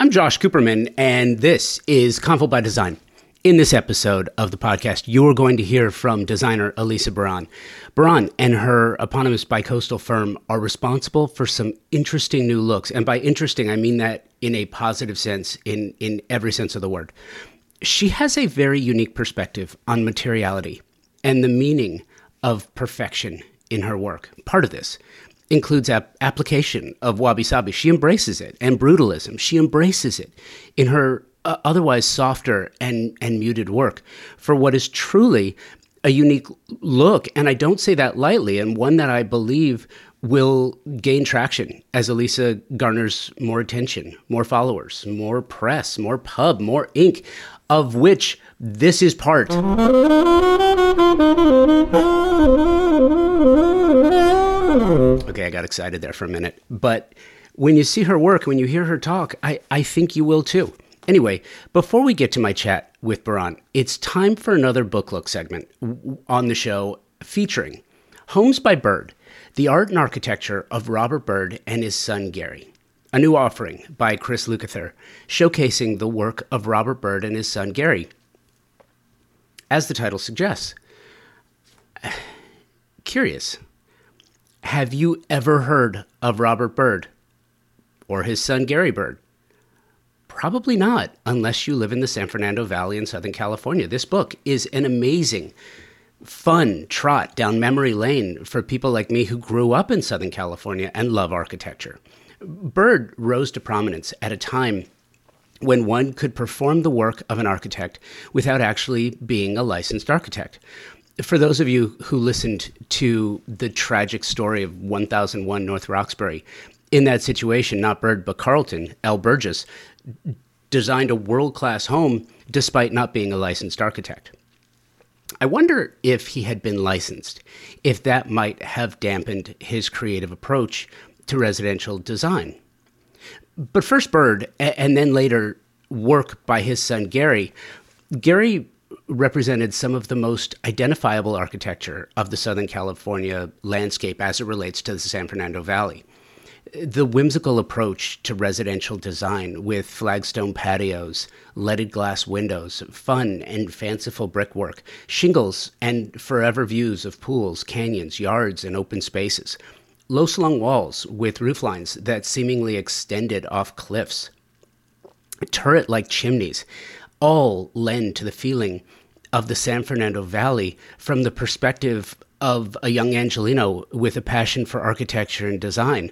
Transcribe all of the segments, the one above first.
I'm Josh Cooperman, and this is Convo by Design. In this episode of the podcast, you're going to hear from designer Elisa Baran. Baran and her eponymous bicoastal firm are responsible for some interesting new looks. And by interesting, I mean that in a positive sense, in, in every sense of the word. She has a very unique perspective on materiality and the meaning of perfection in her work. Part of this includes ap- application of wabi sabi. She embraces it, and brutalism. She embraces it in her uh, otherwise softer and, and muted work for what is truly a unique look. And I don't say that lightly, and one that I believe will gain traction as Elisa garners more attention, more followers, more press, more pub, more ink, of which this is part. Mm-hmm. Okay, I got excited there for a minute. But when you see her work, when you hear her talk, I, I think you will too. Anyway, before we get to my chat with Baran, it's time for another book look segment on the show featuring Homes by Byrd, the art and architecture of Robert Byrd and his son Gary. A new offering by Chris Lukather, showcasing the work of Robert Byrd and his son Gary. As the title suggests, curious have you ever heard of Robert Byrd or his son Gary Byrd? Probably not, unless you live in the San Fernando Valley in Southern California. This book is an amazing, fun trot down memory lane for people like me who grew up in Southern California and love architecture. Byrd rose to prominence at a time when one could perform the work of an architect without actually being a licensed architect for those of you who listened to the tragic story of 1001 North Roxbury, in that situation, not Byrd, but Carlton, L. Burgess, designed a world class home despite not being a licensed architect. I wonder if he had been licensed, if that might have dampened his creative approach to residential design. But first, Byrd, and then later, work by his son Gary. Gary represented some of the most identifiable architecture of the Southern California landscape as it relates to the San Fernando Valley. The whimsical approach to residential design with flagstone patios, leaded glass windows, fun and fanciful brickwork, shingles, and forever views of pools, canyons, yards, and open spaces, low slung walls with rooflines that seemingly extended off cliffs, turret like chimneys all lend to the feeling of the San Fernando Valley from the perspective of a young Angelino with a passion for architecture and design.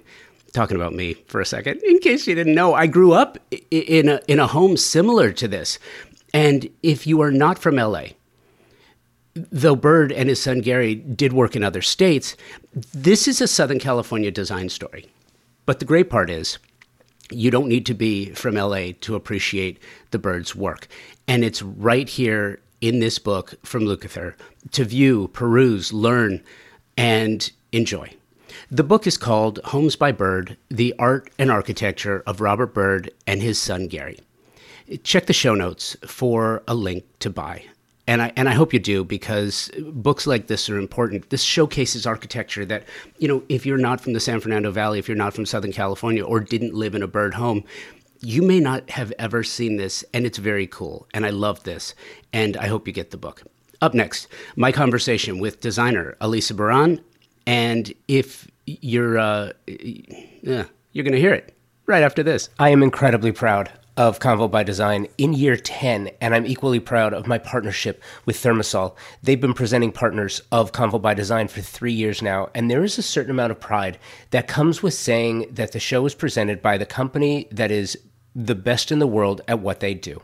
Talking about me for a second, in case you didn't know, I grew up in a, in a home similar to this. And if you are not from LA, though Byrd and his son Gary did work in other states, this is a Southern California design story. But the great part is, you don't need to be from LA to appreciate the Byrd's work. And it's right here in this book from Lukather to view, peruse, learn, and enjoy. The book is called Homes by Byrd The Art and Architecture of Robert Byrd and His Son Gary. Check the show notes for a link to buy. And I, and I hope you do because books like this are important. This showcases architecture that, you know, if you're not from the San Fernando Valley, if you're not from Southern California or didn't live in a Byrd home, you may not have ever seen this, and it's very cool. And I love this, and I hope you get the book. Up next, my conversation with designer Elisa Baran. And if you're, uh, yeah, you're going to hear it right after this. I am incredibly proud of Convo by Design in year 10, and I'm equally proud of my partnership with Thermasol. They've been presenting partners of Convo by Design for three years now, and there is a certain amount of pride that comes with saying that the show is presented by the company that is the best in the world at what they do.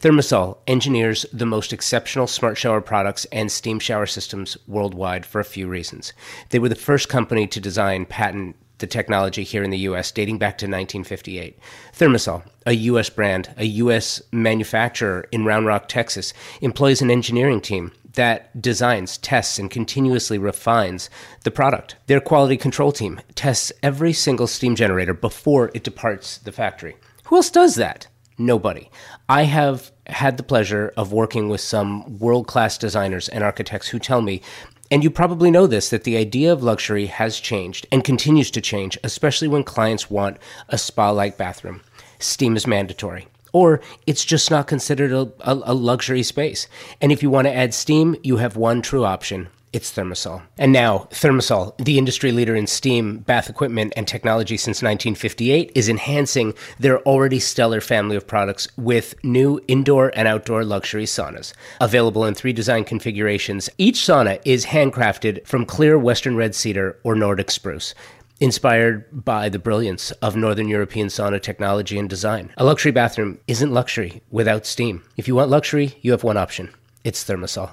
Thermasol engineers the most exceptional smart shower products and steam shower systems worldwide for a few reasons. They were the first company to design, patent, the technology here in the US dating back to 1958. Thermasol, a US brand, a US manufacturer in Round Rock, Texas, employs an engineering team that designs, tests, and continuously refines the product. Their quality control team tests every single steam generator before it departs the factory. Who else does that? Nobody. I have had the pleasure of working with some world class designers and architects who tell me and you probably know this that the idea of luxury has changed and continues to change, especially when clients want a spa like bathroom. steam is mandatory. Or it's just not considered a, a, a luxury space. And if you want to add steam, you have one true option it's Thermasol. And now, Thermasol, the industry leader in steam, bath equipment, and technology since 1958, is enhancing their already stellar family of products with new indoor and outdoor luxury saunas. Available in three design configurations, each sauna is handcrafted from clear Western red cedar or Nordic spruce inspired by the brilliance of Northern European sauna technology and design. A luxury bathroom isn't luxury without steam. If you want luxury, you have one option it's Thermasol.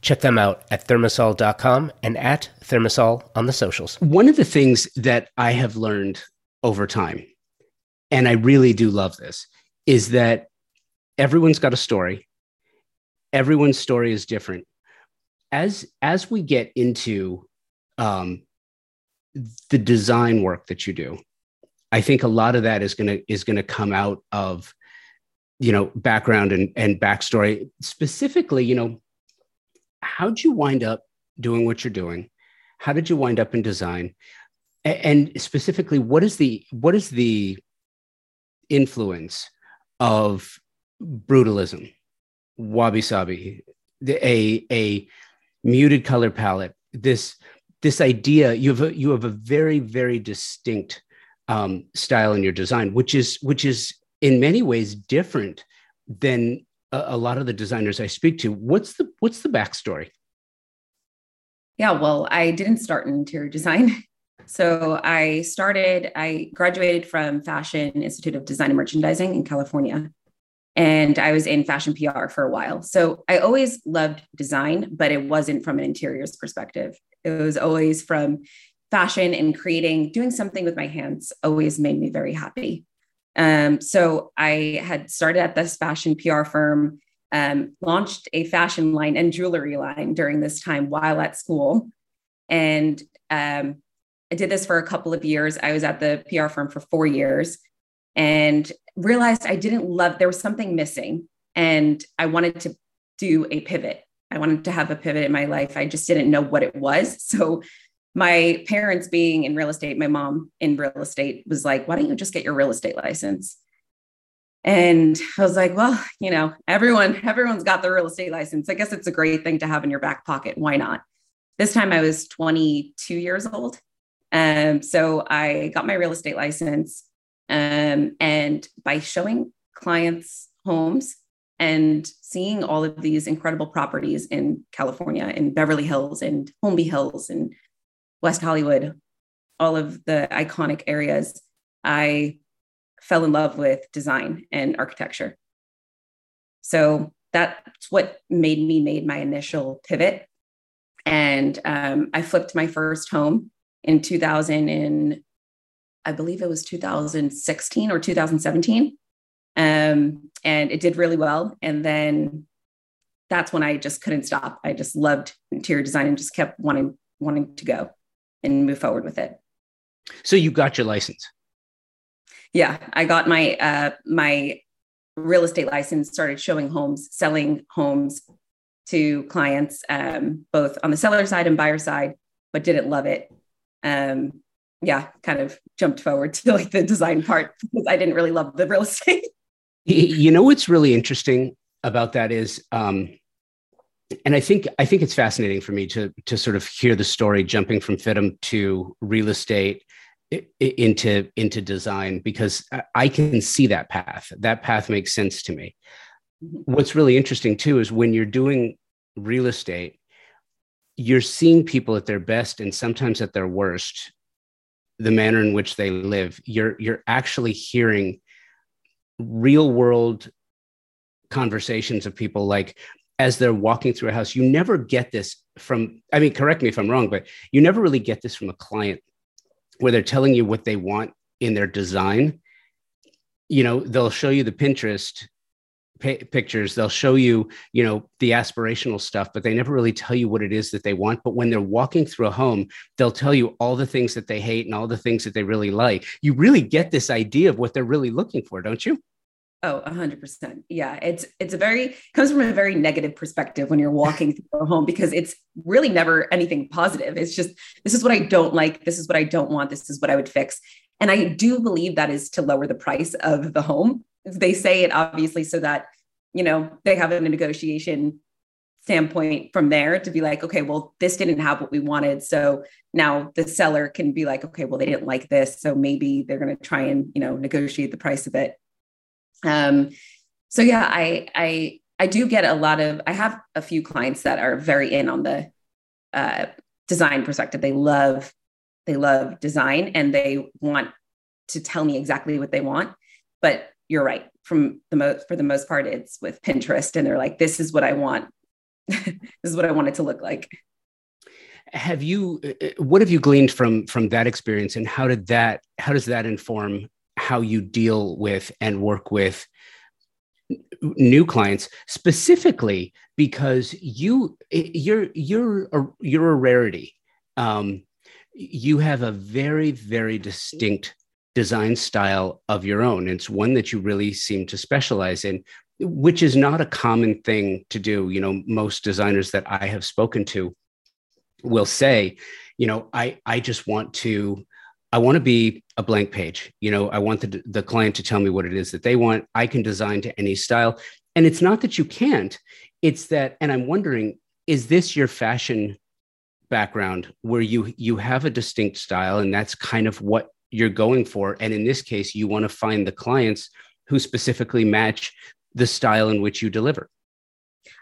Check them out at thermasol.com and at thermasol on the socials. One of the things that I have learned over time, and I really do love this, is that everyone's got a story. Everyone's story is different. As as we get into um, the design work that you do, I think a lot of that is gonna is gonna come out of you know background and and backstory. Specifically, you know, how'd you wind up doing what you're doing? How did you wind up in design? And specifically, what is the what is the influence of brutalism, wabi sabi, a a muted color palette? This this idea you have a, you have a very very distinct um, style in your design, which is which is in many ways different than a, a lot of the designers I speak to. What's the what's the backstory? Yeah, well, I didn't start in interior design. So I started, I graduated from Fashion Institute of Design and Merchandising in California. And I was in fashion PR for a while. So I always loved design, but it wasn't from an interiors perspective. It was always from fashion and creating, doing something with my hands always made me very happy. Um, so I had started at this fashion PR firm, um, launched a fashion line and jewelry line during this time while at school. And um, I did this for a couple of years. I was at the PR firm for four years and realized I didn't love, there was something missing. And I wanted to do a pivot. I wanted to have a pivot in my life. I just didn't know what it was. So my parents being in real estate, my mom in real estate was like, why don't you just get your real estate license? And I was like, well, you know, everyone, everyone's got the real estate license. I guess it's a great thing to have in your back pocket. Why not? This time I was 22 years old. Um, so I got my real estate license. Um, and by showing clients homes and seeing all of these incredible properties in California, in Beverly Hills and Holmby Hills and West Hollywood, all of the iconic areas, I fell in love with design and architecture. So that's what made me made my initial pivot. And um, I flipped my first home in 2000 and I believe it was 2016 or 2017. Um, and it did really well. And then that's when I just couldn't stop. I just loved interior design and just kept wanting wanting to go and move forward with it. So you got your license? Yeah, I got my uh, my real estate license. Started showing homes, selling homes to clients, um, both on the seller side and buyer side, but didn't love it. Um, yeah, kind of jumped forward to like the design part because I didn't really love the real estate. you know what's really interesting about that is um, and I think I think it's fascinating for me to to sort of hear the story jumping from FIDM to real estate into into design because I can see that path. That path makes sense to me. What's really interesting too is when you're doing real estate, you're seeing people at their best and sometimes at their worst, the manner in which they live. You're you're actually hearing real world conversations of people like as they're walking through a house. You never get this from, I mean, correct me if I'm wrong, but you never really get this from a client where they're telling you what they want in their design. You know, they'll show you the Pinterest pictures they'll show you you know the aspirational stuff but they never really tell you what it is that they want but when they're walking through a home they'll tell you all the things that they hate and all the things that they really like you really get this idea of what they're really looking for don't you Oh, a hundred percent. Yeah. It's, it's a very, comes from a very negative perspective when you're walking through a home because it's really never anything positive. It's just, this is what I don't like. This is what I don't want. This is what I would fix. And I do believe that is to lower the price of the home. They say it obviously so that, you know, they have a negotiation standpoint from there to be like, okay, well, this didn't have what we wanted. So now the seller can be like, okay, well, they didn't like this. So maybe they're going to try and, you know, negotiate the price of it. Um, so yeah, I, I, I do get a lot of, I have a few clients that are very in on the uh, design perspective. They love, they love design and they want to tell me exactly what they want. But you're right. From the most, for the most part, it's with Pinterest and they're like, this is what I want. this is what I want it to look like. Have you, uh, uh, what have you gleaned from, from that experience and how did that, how does that inform how you deal with and work with new clients specifically because you you're you're a, you're a rarity. Um, you have a very very distinct design style of your own. It's one that you really seem to specialize in which is not a common thing to do. You know most designers that i have spoken to will say you know i i just want to I want to be a blank page. You know, I want the, the client to tell me what it is that they want. I can design to any style. And it's not that you can't, it's that, and I'm wondering, is this your fashion background where you you have a distinct style and that's kind of what you're going for and in this case you want to find the clients who specifically match the style in which you deliver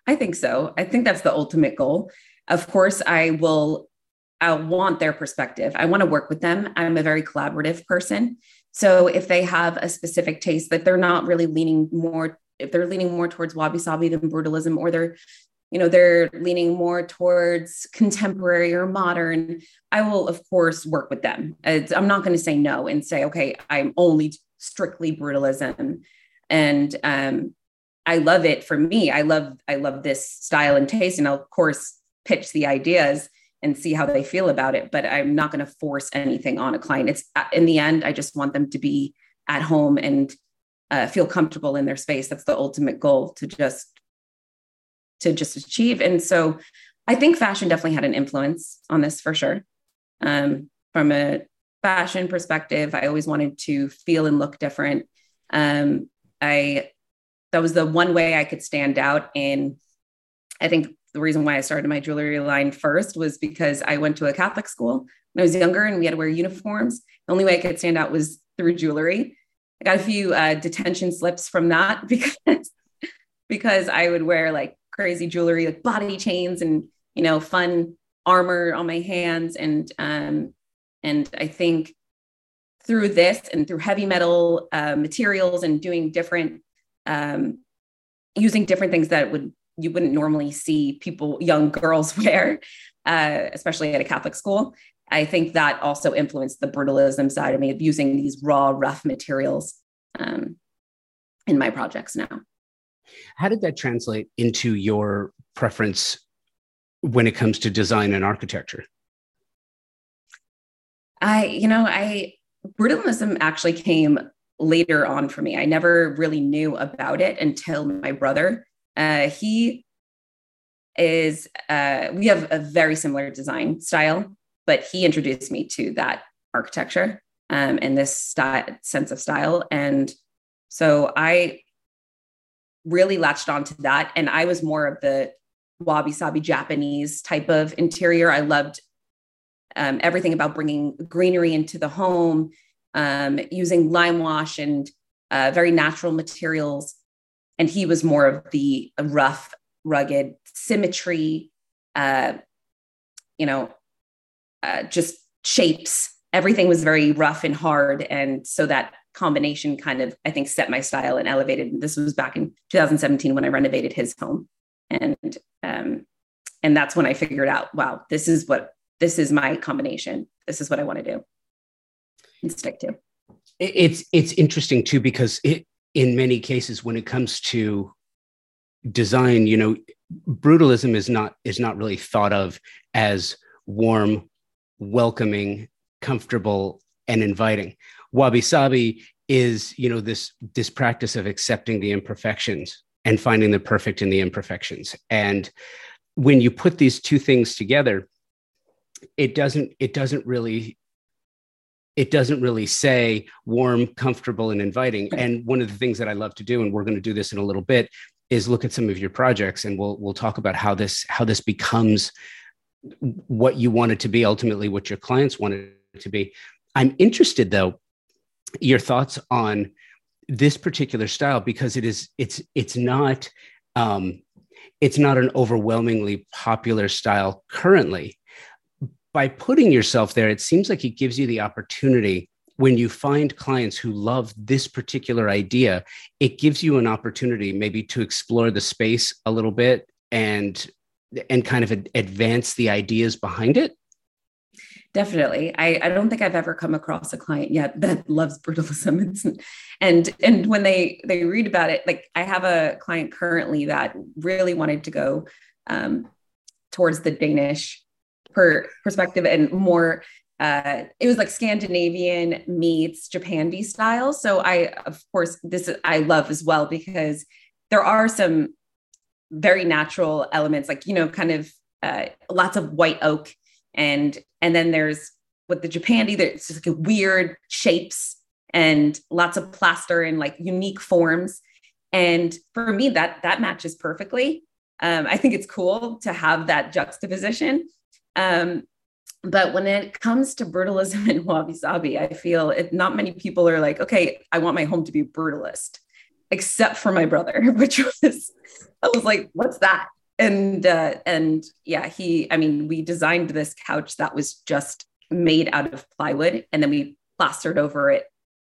i think so i think that's the ultimate goal of course i will I want their perspective. I want to work with them. I'm a very collaborative person. So if they have a specific taste that they're not really leaning more, if they're leaning more towards wabi sabi than brutalism, or they're, you know, they're leaning more towards contemporary or modern, I will of course work with them. It's, I'm not going to say no and say, okay, I'm only strictly brutalism. And um, I love it for me. I love, I love this style and taste. And I'll of course pitch the ideas and see how they feel about it. But I'm not going to force anything on a client. It's uh, in the end, I just want them to be at home and uh, feel comfortable in their space. That's the ultimate goal to just to just achieve. And so, I think fashion definitely had an influence on this for sure. Um, from a fashion perspective, I always wanted to feel and look different. Um, I that was the one way I could stand out in. I think the reason why I started my jewelry line first was because I went to a Catholic school when I was younger and we had to wear uniforms. The only way I could stand out was through jewelry. I got a few uh, detention slips from that because because I would wear like crazy jewelry, like body chains and you know fun armor on my hands and um and I think through this and through heavy metal uh, materials and doing different um, using different things that would you wouldn't normally see people, young girls wear, uh, especially at a Catholic school. I think that also influenced the brutalism side of me of using these raw, rough materials um, in my projects now. How did that translate into your preference when it comes to design and architecture? I, you know, I brutalism actually came later on for me. I never really knew about it until my brother uh, he is, uh, we have a very similar design style, but he introduced me to that architecture um, and this style, sense of style. And so I really latched onto that. And I was more of the wabi sabi Japanese type of interior. I loved um, everything about bringing greenery into the home, um, using lime wash and uh, very natural materials and he was more of the rough, rugged symmetry, uh, you know, uh, just shapes. Everything was very rough and hard, and so that combination kind of, I think, set my style and elevated. This was back in 2017 when I renovated his home, and um, and that's when I figured out, wow, this is what this is my combination. This is what I want to do and stick to. It's it's interesting too because it in many cases when it comes to design you know brutalism is not is not really thought of as warm welcoming comfortable and inviting. Wabi sabi is you know this this practice of accepting the imperfections and finding the perfect in the imperfections. And when you put these two things together it doesn't it doesn't really it doesn't really say warm, comfortable, and inviting. And one of the things that I love to do, and we're going to do this in a little bit, is look at some of your projects, and we'll we'll talk about how this how this becomes what you want it to be, ultimately what your clients want it to be. I'm interested though, your thoughts on this particular style because it is it's it's not um, it's not an overwhelmingly popular style currently by putting yourself there, it seems like it gives you the opportunity when you find clients who love this particular idea, it gives you an opportunity maybe to explore the space a little bit and and kind of advance the ideas behind it. Definitely. I, I don't think I've ever come across a client yet that loves brutalism. and and when they they read about it, like I have a client currently that really wanted to go um, towards the Danish per perspective and more uh, it was like Scandinavian meets Japandi style. So I, of course, this I love as well because there are some very natural elements, like you know, kind of uh, lots of white oak, and and then there's with the Japandi, there's just like weird shapes and lots of plaster and like unique forms. And for me, that that matches perfectly. Um, I think it's cool to have that juxtaposition. Um, but when it comes to brutalism and wabi sabi, I feel it, not many people are like, okay, I want my home to be brutalist, except for my brother, which was, I was like, what's that? And, uh, and yeah, he, I mean, we designed this couch that was just made out of plywood and then we plastered over it.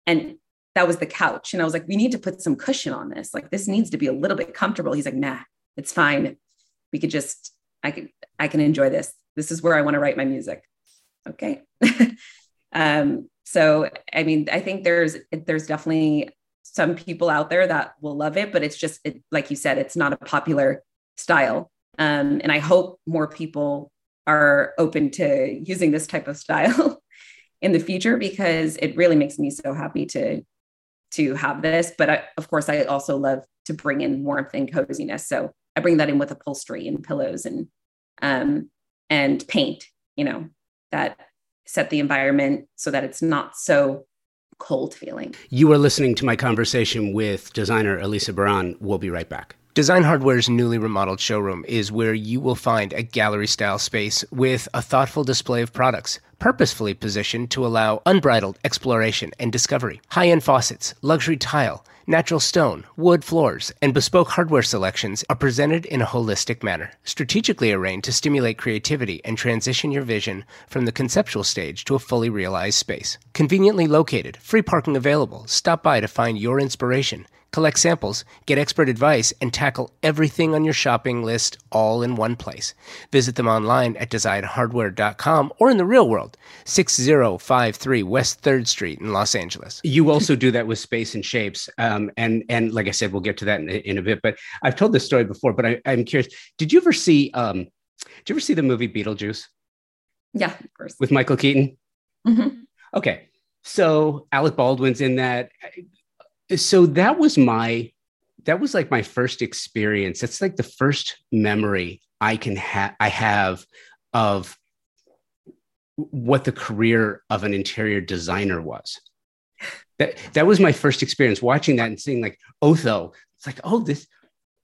And that was the couch. And I was like, we need to put some cushion on this. Like, this needs to be a little bit comfortable. He's like, nah, it's fine. We could just, I could, I can enjoy this this is where I want to write my music. Okay. um, so, I mean, I think there's, there's definitely some people out there that will love it, but it's just, it, like you said, it's not a popular style. Um, and I hope more people are open to using this type of style in the future because it really makes me so happy to to have this but I, of course i also love to bring in warmth and coziness so i bring that in with upholstery and pillows and um, and paint, you know, that set the environment so that it's not so cold feeling. You are listening to my conversation with designer Elisa Baran. We'll be right back. Design Hardware's newly remodeled showroom is where you will find a gallery style space with a thoughtful display of products, purposefully positioned to allow unbridled exploration and discovery. High end faucets, luxury tile, Natural stone, wood floors, and bespoke hardware selections are presented in a holistic manner, strategically arranged to stimulate creativity and transition your vision from the conceptual stage to a fully realized space. Conveniently located, free parking available. Stop by to find your inspiration collect samples, get expert advice, and tackle everything on your shopping list all in one place. Visit them online at designhardware.com or in the real world, 6053 West 3rd Street in Los Angeles. You also do that with space and shapes. Um, and, and like I said, we'll get to that in, in a bit, but I've told this story before, but I, am curious. Did you ever see, um, did you ever see the movie Beetlejuice? Yeah, of course. With Michael Keaton? Mm-hmm. Okay. So Alec Baldwin's in that so that was my that was like my first experience. It's like the first memory i can have i have of what the career of an interior designer was. That that was my first experience watching that and seeing like Otho. It's like oh this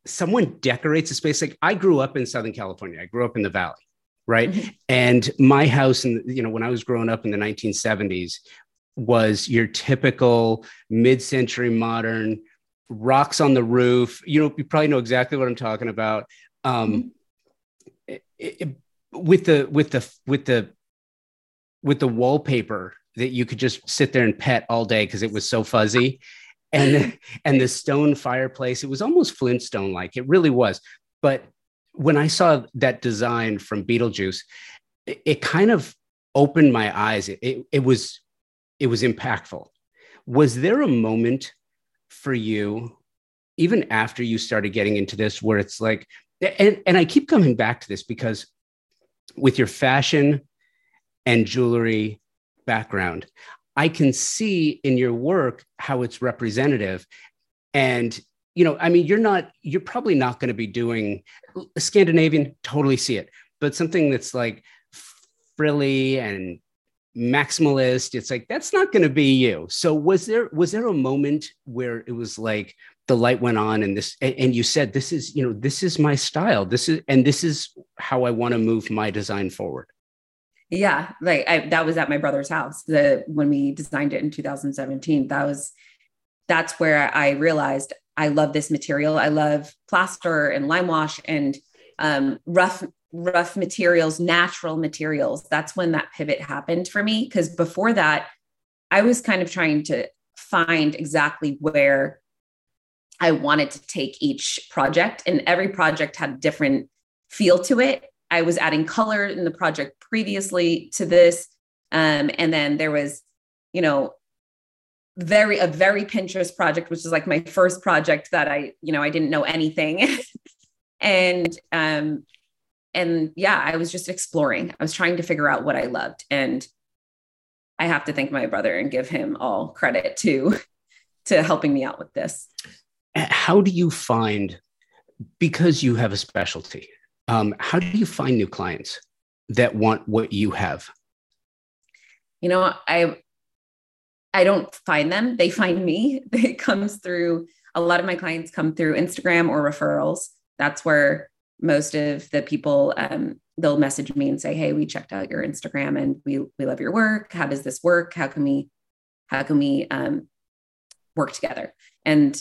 someone decorates a space. Like i grew up in southern california. I grew up in the valley right? Mm-hmm. and my house and you know when i was growing up in the 1970s was your typical mid-century modern rocks on the roof. You know, you probably know exactly what I'm talking about. Um, mm-hmm. it, it, with the with the with the with the wallpaper that you could just sit there and pet all day because it was so fuzzy, and and the stone fireplace. It was almost Flintstone like. It really was. But when I saw that design from Beetlejuice, it, it kind of opened my eyes. It, it, it was it was impactful. Was there a moment for you, even after you started getting into this, where it's like, and, and I keep coming back to this because with your fashion and jewelry background, I can see in your work how it's representative. And, you know, I mean, you're not, you're probably not going to be doing Scandinavian, totally see it, but something that's like frilly and maximalist. It's like that's not going to be you. So was there was there a moment where it was like the light went on and this and, and you said this is you know this is my style. This is and this is how I want to move my design forward. Yeah, like I, that was at my brother's house. The when we designed it in 2017, that was that's where I realized I love this material. I love plaster and lime wash and um, rough rough materials, natural materials. That's when that pivot happened for me. Because before that, I was kind of trying to find exactly where I wanted to take each project, and every project had a different feel to it. I was adding color in the project previously to this. Um, and then there was, you know, very a very Pinterest project, which is like my first project that I, you know, I didn't know anything. and um, and yeah, I was just exploring. I was trying to figure out what I loved. And I have to thank my brother and give him all credit to to helping me out with this. How do you find because you have a specialty? Um, how do you find new clients that want what you have? You know, I I don't find them; they find me. It comes through. A lot of my clients come through Instagram or referrals. That's where most of the people um, they'll message me and say hey we checked out your instagram and we we love your work. How does this work? How can we how can we um, work together? And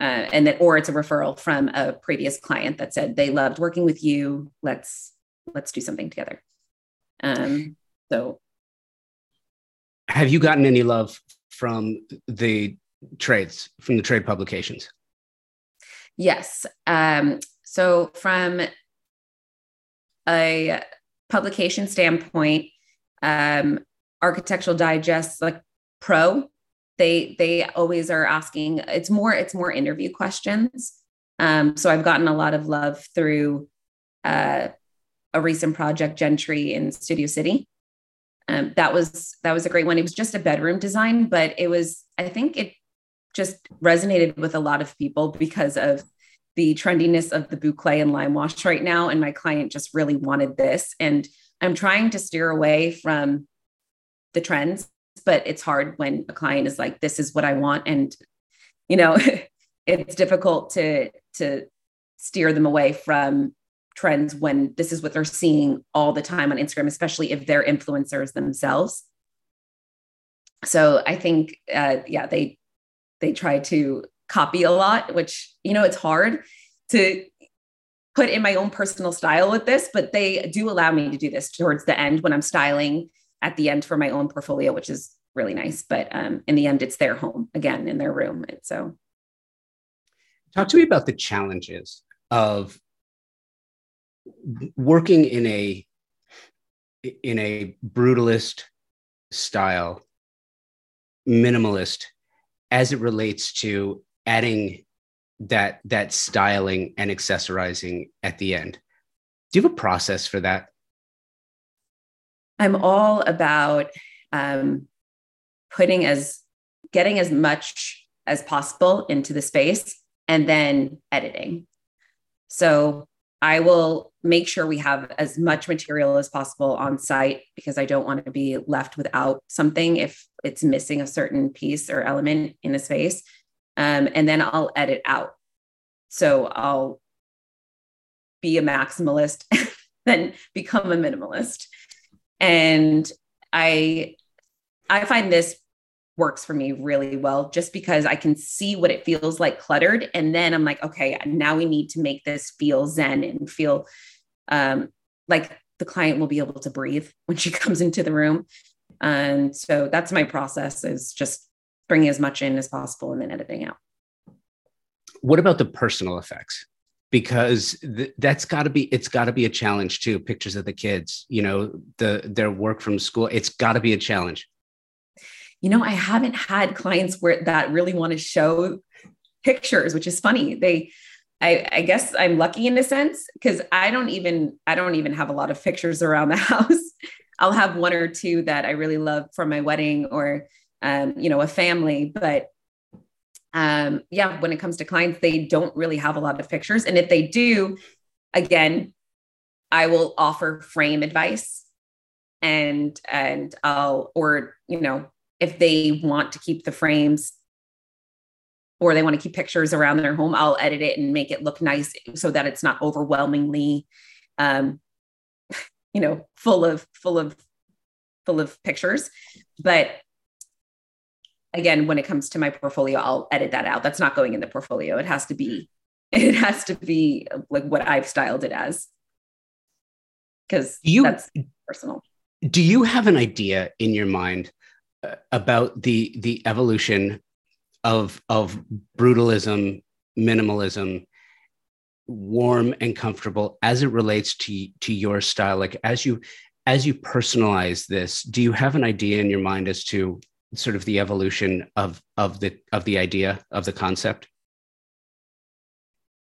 uh, and that or it's a referral from a previous client that said they loved working with you. Let's let's do something together. Um, so. Have you gotten any love from the trades from the trade publications? Yes. Um, so, from a publication standpoint, um, Architectural Digest, like Pro, they they always are asking. It's more it's more interview questions. Um, so I've gotten a lot of love through uh, a recent project, Gentry in Studio City. Um, that was that was a great one. It was just a bedroom design, but it was I think it just resonated with a lot of people because of the trendiness of the boucle and lime wash right now. And my client just really wanted this. And I'm trying to steer away from the trends, but it's hard when a client is like, this is what I want. And, you know, it's difficult to, to steer them away from trends when this is what they're seeing all the time on Instagram, especially if they're influencers themselves. So I think, uh, yeah, they, they try to copy a lot, which, you know, it's hard to put in my own personal style with this, but they do allow me to do this towards the end when I'm styling at the end for my own portfolio, which is really nice. But um, in the end, it's their home again in their room. And so, talk to me about the challenges of working in a in a brutalist style, minimalist, as it relates to adding that that styling and accessorizing at the end. Do you have a process for that? I'm all about um, putting as getting as much as possible into the space and then editing. So i will make sure we have as much material as possible on site because i don't want to be left without something if it's missing a certain piece or element in a space um, and then I'll edit out. So I'll be a maximalist, then become a minimalist. And I I find this works for me really well just because I can see what it feels like cluttered. And then I'm like, okay, now we need to make this feel zen and feel um, like the client will be able to breathe when she comes into the room. And so that's my process is just bringing as much in as possible and then editing out. What about the personal effects? Because th- that's got to be it's got to be a challenge too. Pictures of the kids, you know, the their work from school. It's got to be a challenge. You know, I haven't had clients where that really want to show pictures, which is funny. They I, I, guess I'm lucky in a sense because I don't even I don't even have a lot of pictures around the house. I'll have one or two that I really love from my wedding or um, you know, a family. But um, yeah, when it comes to clients, they don't really have a lot of pictures. And if they do, again, I will offer frame advice and and I'll or you know if they want to keep the frames or they want to keep pictures around their home, I'll edit it and make it look nice so that it's not overwhelmingly um you know full of full of full of pictures but again when it comes to my portfolio i'll edit that out. That's not going in the portfolio. It has to be it has to be like what i've styled it as. Because you that's personal. do you have an idea in your mind uh, about the the evolution of of brutalism minimalism warm and comfortable as it relates to to your style? Like as you as you personalize this do you have an idea in your mind as to sort of the evolution of of the of the idea of the concept?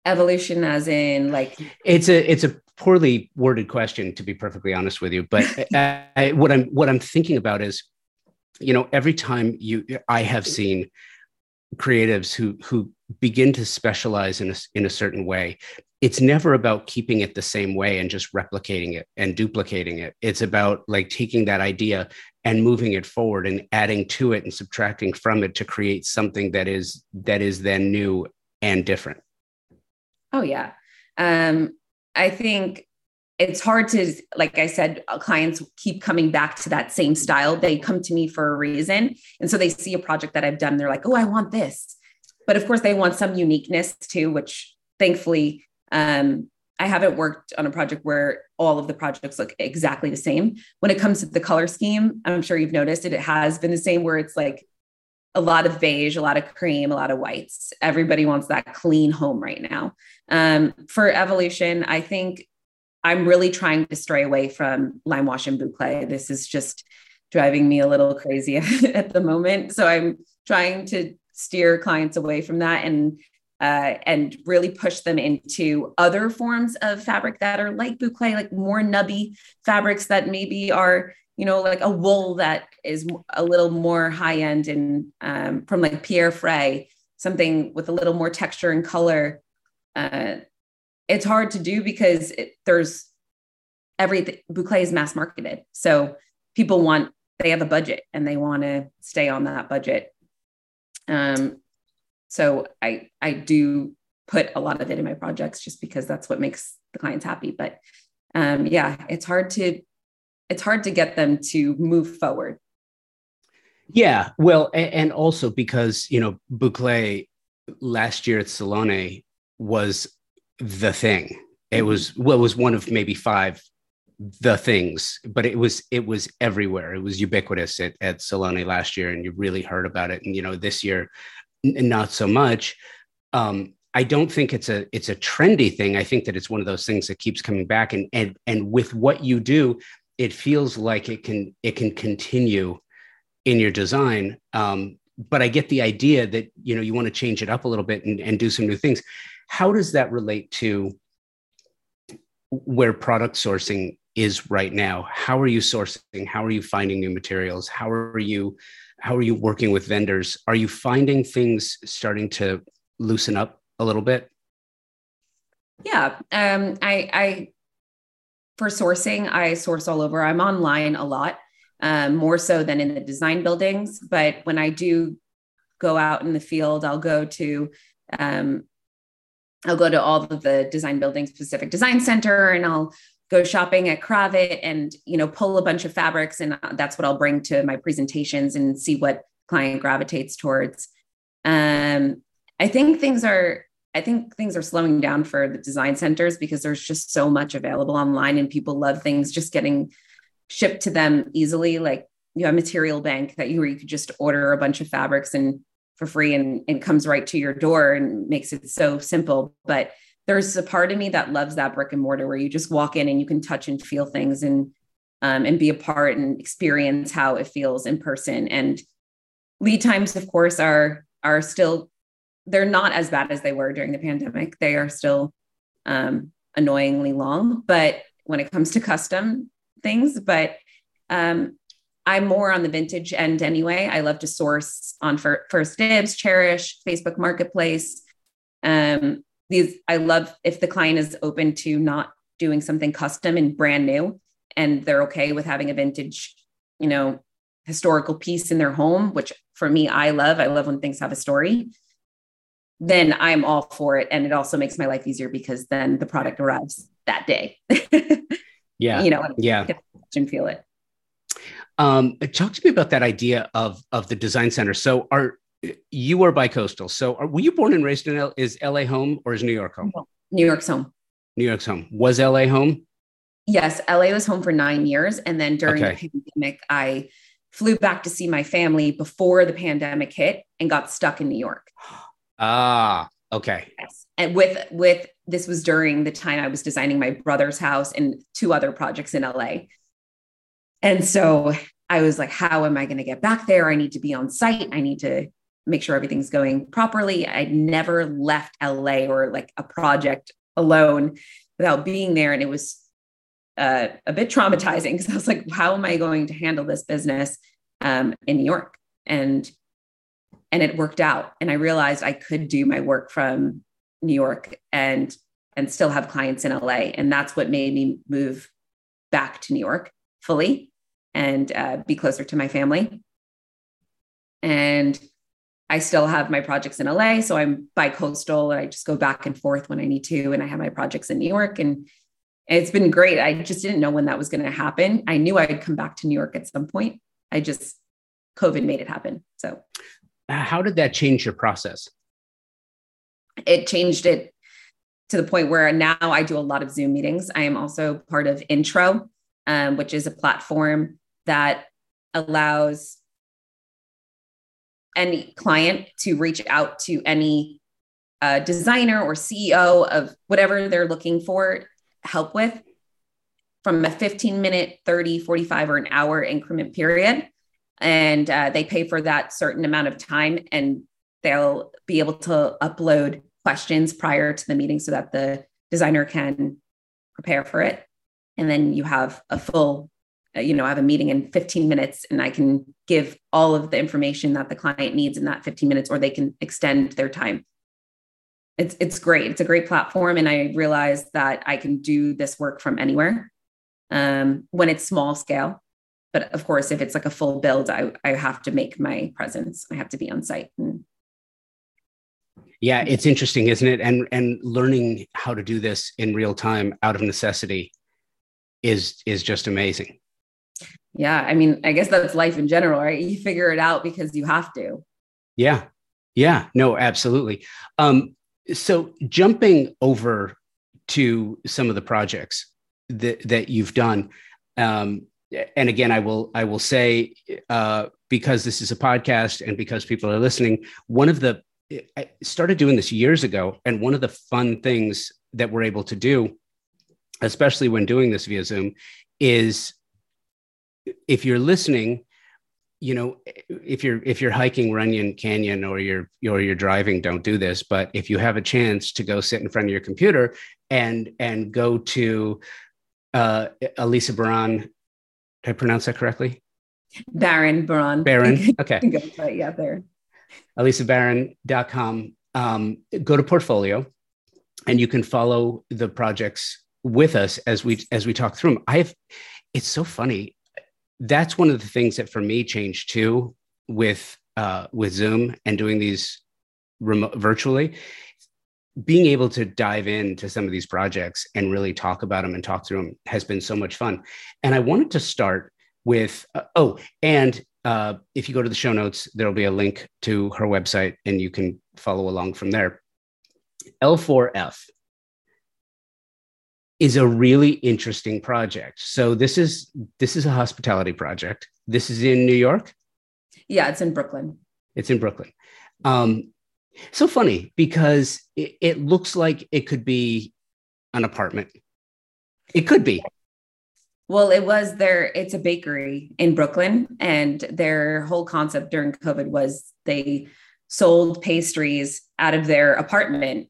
Evolution as in like it's a it's a poorly worded question to be perfectly honest with you but I, I, what i'm what i'm thinking about is you know every time you i have seen creatives who who begin to specialize in a, in a certain way it's never about keeping it the same way and just replicating it and duplicating it. It's about like taking that idea and moving it forward and adding to it and subtracting from it to create something that is that is then new and different. Oh yeah. Um i think it's hard to like i said clients keep coming back to that same style. They come to me for a reason. And so they see a project that i've done. They're like oh i want this. But of course they want some uniqueness too which thankfully um, i haven't worked on a project where all of the projects look exactly the same when it comes to the color scheme i'm sure you've noticed it it has been the same where it's like a lot of beige, a lot of cream, a lot of whites. Everybody wants that clean home right now. Um, for evolution, I think I'm really trying to stray away from lime wash and boucle. This is just driving me a little crazy at the moment. So I'm trying to steer clients away from that and uh, and really push them into other forms of fabric that are like boucle, like more nubby fabrics that maybe are, you know, like a wool that is a little more high end and um, from like Pierre Frey, something with a little more texture and color. Uh, it's hard to do because it, there's everything boucle is mass marketed so people want they have a budget and they want to stay on that budget um so i i do put a lot of it in my projects just because that's what makes the clients happy but um yeah it's hard to it's hard to get them to move forward yeah well and, also because you know boucle last year at salone was the thing. It was well, it was one of maybe five the things, but it was it was everywhere. It was ubiquitous at, at Salone last year, and you really heard about it. And you know, this year, not so much. Um, I don't think it's a it's a trendy thing. I think that it's one of those things that keeps coming back, and and and with what you do, it feels like it can it can continue in your design. Um, but I get the idea that you know you want to change it up a little bit and, and do some new things. How does that relate to where product sourcing is right now? How are you sourcing? How are you finding new materials? How are you how are you working with vendors? Are you finding things starting to loosen up a little bit? Yeah, um, I, I for sourcing, I source all over. I'm online a lot, um, more so than in the design buildings. But when I do go out in the field, I'll go to um, I'll go to all of the design buildings Pacific Design Center and I'll go shopping at Kravet and you know pull a bunch of fabrics and that's what I'll bring to my presentations and see what client gravitates towards. Um, I think things are I think things are slowing down for the design centers because there's just so much available online and people love things just getting shipped to them easily. Like you have material bank that you where you could just order a bunch of fabrics and for free and it comes right to your door and makes it so simple. But there's a part of me that loves that brick and mortar where you just walk in and you can touch and feel things and um, and be a part and experience how it feels in person. And lead times, of course, are are still they're not as bad as they were during the pandemic. They are still um, annoyingly long, but when it comes to custom things, but um, I'm more on the vintage end anyway. I love to source on first dibs, Chairish Facebook Marketplace. Um, these I love if the client is open to not doing something custom and brand new. and they're okay with having a vintage, you know, historical piece in their home, which for me, I love. I love when things have a story. Then I'm all for it. And it also makes my life easier because then the product arrives that day. yeah. You know, yeah. And feel it. Um, talk to me about that idea of of the design center. So are you are bi-coastal. So are, were you born and raised in L? Is LA home or is New York home? New York's home. New York's home. Was LA home? Yes, LA was home for nine years, and then during okay. the pandemic, I flew back to see my family before the pandemic hit and got stuck in New York. Ah, okay. Yes. And with with this was during the time I was designing my brother's house and two other projects in LA. And so I was like, how am I going to get back there? I need to be on site. I need to make sure everything's going properly. I'd never left LA or like a project alone without being there. And it was uh, a bit traumatizing because I was like, how am I going to handle this business um, in New York? And and it worked out. And I realized I could do my work from New York and and still have clients in LA. And that's what made me move back to New York fully and uh, be closer to my family. And I still have my projects in LA. So I'm bi coastal. I just go back and forth when I need to. And I have my projects in New York. And it's been great. I just didn't know when that was going to happen. I knew I'd come back to New York at some point. I just, COVID made it happen. So, how did that change your process? It changed it to the point where now I do a lot of Zoom meetings. I am also part of Intro, um, which is a platform that allows any client to reach out to any uh, designer or CEO of whatever they're looking for help with from a 15 minute, 30, 45, or an hour increment period. And uh, they pay for that certain amount of time and they'll be able to upload questions prior to the meeting so that the designer can prepare for it. And then you have a full you know, I have a meeting in 15 minutes and I can give all of the information that the client needs in that 15 minutes, or they can extend their time. It's, it's great. It's a great platform. And I realized that I can do this work from anywhere um, when it's small scale. But of course, if it's like a full build, I, I have to make my presence. I have to be on site. And... yeah, it's interesting, isn't it? And and learning how to do this in real time out of necessity is is just amazing yeah i mean i guess that's life in general right? You figure it out because you have to. Yeah yeah no absolutely. Um so jumping over to some of the projects that that you've done um and again i will i will say uh because this is a podcast and because people are listening one of the i started doing this years ago and one of the fun things that we're able to do especially when doing this via zoom is if you're listening, you know, if you're if you're hiking Runyon Canyon or you're or you're driving, don't do this. But if you have a chance to go sit in front of your computer and and go to uh, Elisa Baran, did I pronounce that correctly? Baron Baron. Baron. Okay. yeah, there. ElisaBaran.com. Um, go to portfolio and you can follow the projects with us as we as we talk through them. I've it's so funny that's one of the things that for me changed too with uh, with Zoom and doing these remote virtually. Being able to dive into some of these projects and really talk about them and talk through them has been so much fun. And I wanted to start with uh, oh, and uh, if you go to the show notes, there'll be a link to her website, and you can follow along from there. L4F is a really interesting project. So this is this is a hospitality project. This is in New York. Yeah, it's in Brooklyn. It's in Brooklyn. Um, so funny because it, it looks like it could be an apartment. It could be. Well, it was there. It's a bakery in Brooklyn, and their whole concept during COVID was they sold pastries out of their apartment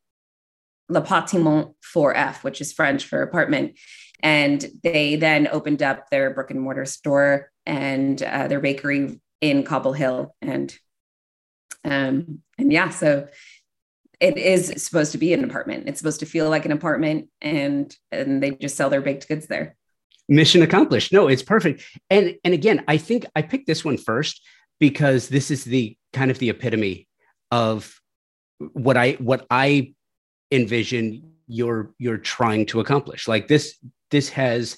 L'Appartement 4F, which is French for apartment. And they then opened up their brick and mortar store and uh, their bakery in Cobble Hill. And um, and yeah, so it is supposed to be an apartment. It's supposed to feel like an apartment, and and they just sell their baked goods there. mission accomplished. No, it's perfect. And and again, I think I picked this one first because this is the kind of the epitome of what I what I envision you're you're trying to accomplish. Like this this has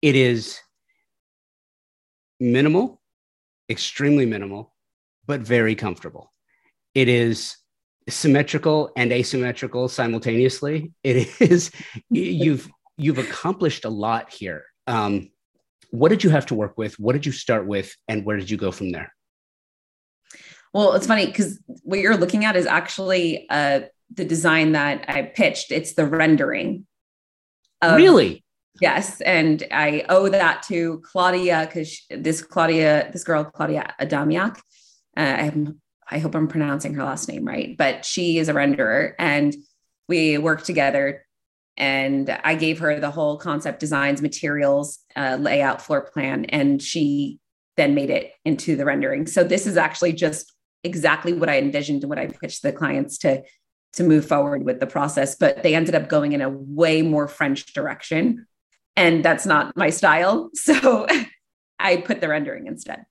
it is minimal, extremely minimal, but very comfortable. It is symmetrical and asymmetrical simultaneously. It is you've you've accomplished a lot here. Um, what did you have to work with? What did you start with, and where did you go from there? Well, it's funny because what you're looking at is actually uh, the design that I pitched. It's the rendering. Of, really? Yes, and I owe that to Claudia because this Claudia, this girl Claudia Adamiak. Uh, I'm, I hope I'm pronouncing her last name right, but she is a renderer, and we worked together. And I gave her the whole concept designs, materials, uh, layout, floor plan, and she then made it into the rendering. So this is actually just exactly what I envisioned when I pitched the clients to to move forward with the process, but they ended up going in a way more French direction. And that's not my style. So I put the rendering instead.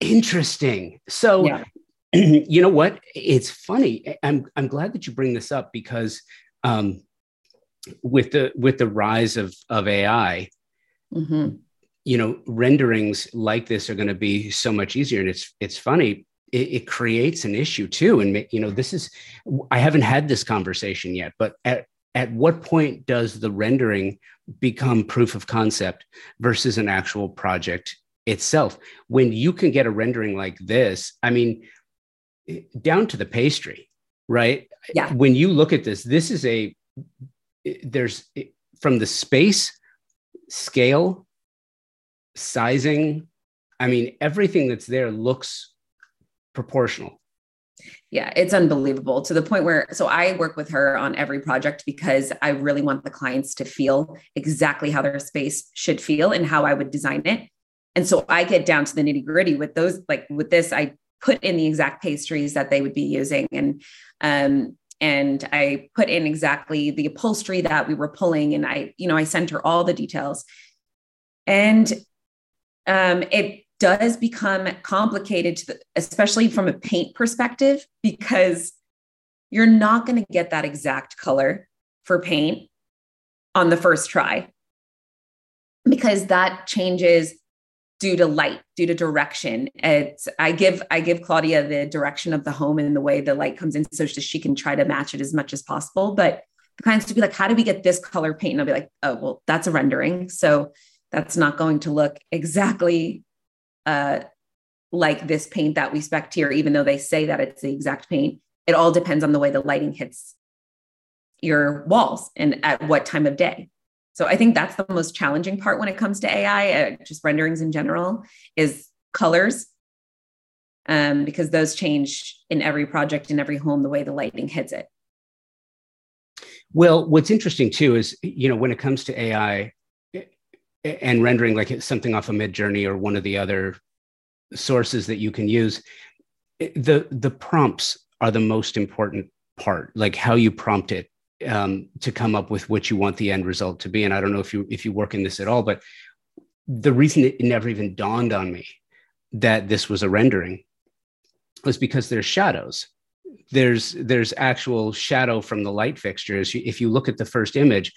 Interesting. So, yeah. you know what? It's funny. I'm, I'm glad that you bring this up because um, with the with the rise of, of AI, mm-hmm. you know, renderings like this are going to be so much easier. And it's it's funny it, it, creates an issue too. And you know, this is I haven't had this conversation yet, but at at what point does the rendering become proof of concept versus an actual project itself? When you can get a rendering like this, I mean, eh, down to the pastry, right? Yeah. When you look at this, this is a there's eh, from the space scale sizing i mean everything that's there looks proportional. Yeah, it's unbelievable to the point where so I work with her on every project because I really want the clients to feel exactly how their space should feel and how I would design it. And so I get down to the nitty gritty with those, like with this, I put in the exact pastries that they would be using. And um, and I put in exactly the upholstery that we were pulling. And I, you know, I sent her all the details. And um, it does become complicated, the, especially from a paint perspective, because you're not going to get that exact color for paint on the first try. Because that changes due to light due to direction. It's i give i give claudia the direction of the home and the way the light comes in so she can try to match it as much as possible. But the clients to be like how do we get this color paint? And i'll be like oh well that's a rendering so that's not going to look exactly uh, like this paint that we spec here, even though they say that it's the exact paint. It all depends on the way the lighting hits your walls and at what time of day. So I think that's the most challenging part when it comes to AI, uh, just renderings in general, is colors, um, because those change in every project in every home the way the lighting hits it. Well, what's interesting too is you know when it comes to AI, and rendering like something off of Midjourney or one of the other sources that you can use the the prompts are the most important part like how you prompt it um, to come up with what you want the end result to be. And i don't know if you if you work in this at all but the reason it never even dawned on me that this was a rendering was because there's shadows. There's there's actual shadow from the light fixtures. If you look at the first image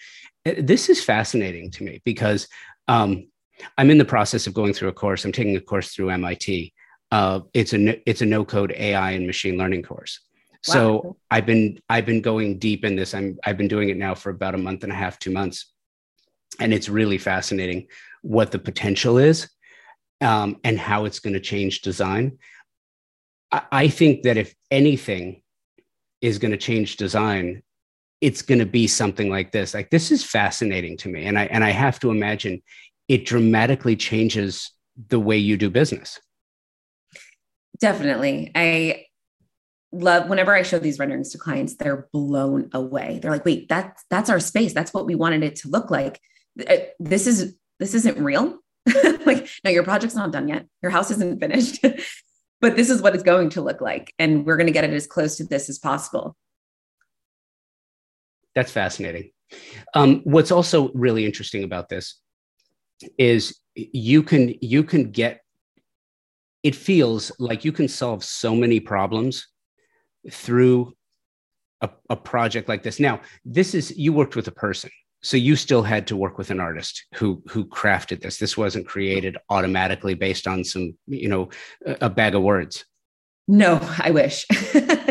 this is fascinating to me because um, I'm in the process of going through a course. I'm taking a course through MIT. Uh, it's a it's a no code AI and machine learning course. Wow. So I've been I've been going deep in this. I'm I've been doing it now for about a month and a half, two months, and it's really fascinating what the potential is um, and how it's going to change design. I, I think that if anything is going to change design, it's going to be something like this. Like this is fascinating to me, and I and I have to imagine it dramatically changes the way you do business. Definitely, I love whenever I show these renderings to clients, they're blown away. They're like, "Wait, that's that's our space. That's what we wanted it to look like. Uh, this is this isn't real." like, no, your project's not done yet. Your house isn't finished. but this is what it's going to look like and we're going to get it as close to this as possible that's fascinating. Um, what's also really interesting about this is you can you can get it feels like you can solve so many problems through a, a project like this. Now this is you worked with a person so you still had to work with an artist who who crafted this. This wasn't created automatically based on some you know a bag of words. No i wish.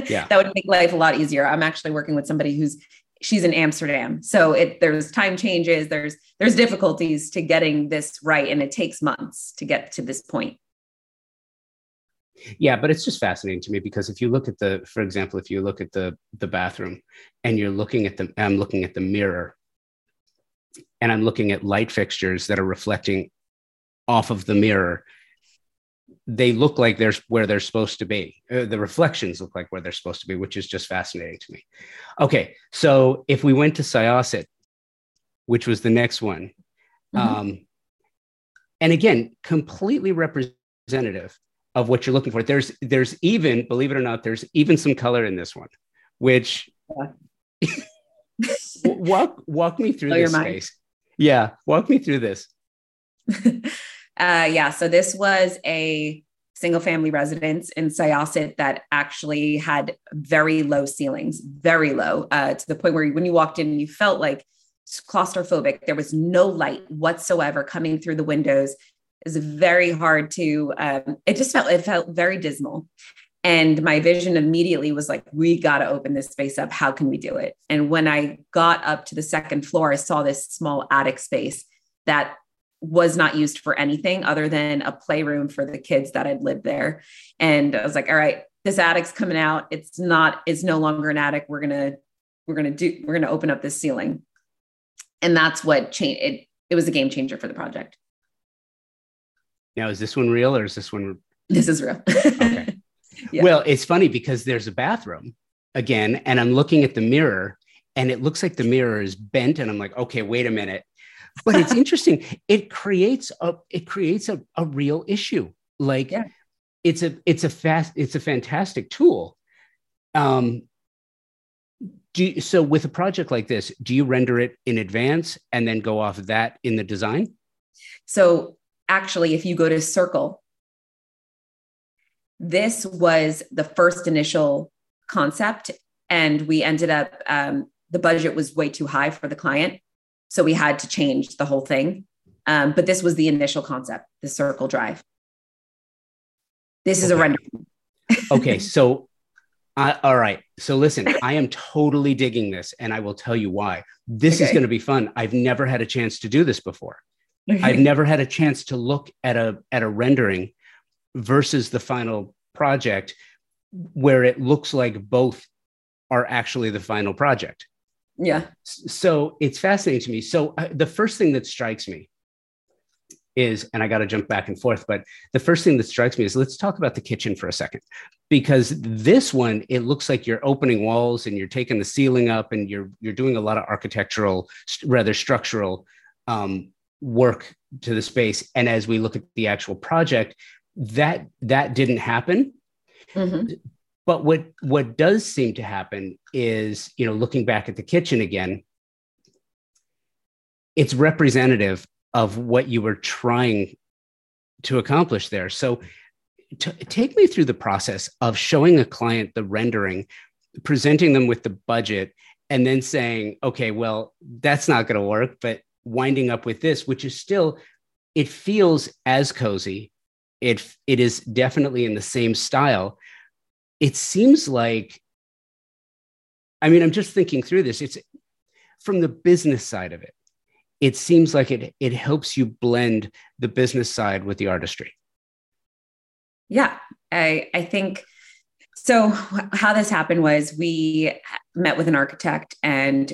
Yeah. That would make life a lot easier. I'm actually working with somebody who's she's in amsterdam. So it there's time changes there's there's difficulties to getting this right and it takes months to get to this point. Yeah but it's just fascinating to me because if you look at the for example if you look at the the bathroom and you're looking at the i'm looking at the mirror and I'm looking at light fixtures that are reflecting off of the mirror, they look like they're where they're supposed to be. Uh, the reflections look like where they're supposed to be, which is just fascinating to me. Okay, so if we went to Syosset, which was the next one, mm-hmm. um, and again, completely representative of what you're looking for. There's there's even, believe it or not, there's even some color in this one, which. Yeah. walk walk me through this space. Yeah, walk me through this. uh, yeah, so this was a single family residence in Syosset that actually had very low ceilings, very low, uh, to the point where when you walked in, you felt like claustrophobic. There was no light whatsoever coming through the windows. It was very hard to. Um, it just felt it felt very dismal. And my vision immediately was like, we got to open this space up. How can we do it? And when I got up to the second floor, I saw this small attic space that was not used for anything other than a playroom for the kids that had lived there. And I was like, all right, this attic's coming out. It's not, it's no longer an attic. We're to, we're to do, we're to open up this ceiling. And that's what changed it. It was a game changer for the project. Now, is this one real or is this one? This is real. okay. Yeah. Well, it's funny because there's a bathroom again, and I'm looking at the mirror, and it looks like the mirror is bent, and I'm like, okay, wait a minute. But it's interesting. It creates a it creates a, a real issue. Like yeah. it's a it's a fast it's a fantastic tool. Um, do you, so with a project like this, do you render it in advance and then go off of that in the design? So actually, if you go to Circle, this was the first initial concept and we ended up um, the budget was way too high for the client so we had to change the whole thing um, but this was the initial concept the circle drive this is okay. a render okay so uh, all right so listen i am totally digging this and i will tell you why this okay. is going to be fun i've never had a chance to do this before okay. i've never had a chance to look at a at a rendering versus the final project where it looks like both are actually the final project. Yeah. So it's fascinating to me. So uh, the first thing that strikes me is, and I got to jump back and forth, but the first thing that strikes me is let's talk about the kitchen for a second, because this one it looks like you're opening walls and you're taking the ceiling up and you're you're doing a lot of architectural, rather structural um, work to the space. And as we look at the actual project, that that didn't happen. Mm-hmm. But what what does seem to happen is, you know, looking back at the kitchen again, it's representative of what you were trying to accomplish there. So t- take me through the process of showing a client the rendering, presenting them with the budget, and then saying, okay, well, that's not going to work, but winding up with this, which is still, it feels as cozy, it it is definitely in the same style it seems like i mean i'm just thinking through this. It's from the business side of it it seems like it it helps you blend the business side with the artistry. Yeah i i think so how this happened was we met with an architect and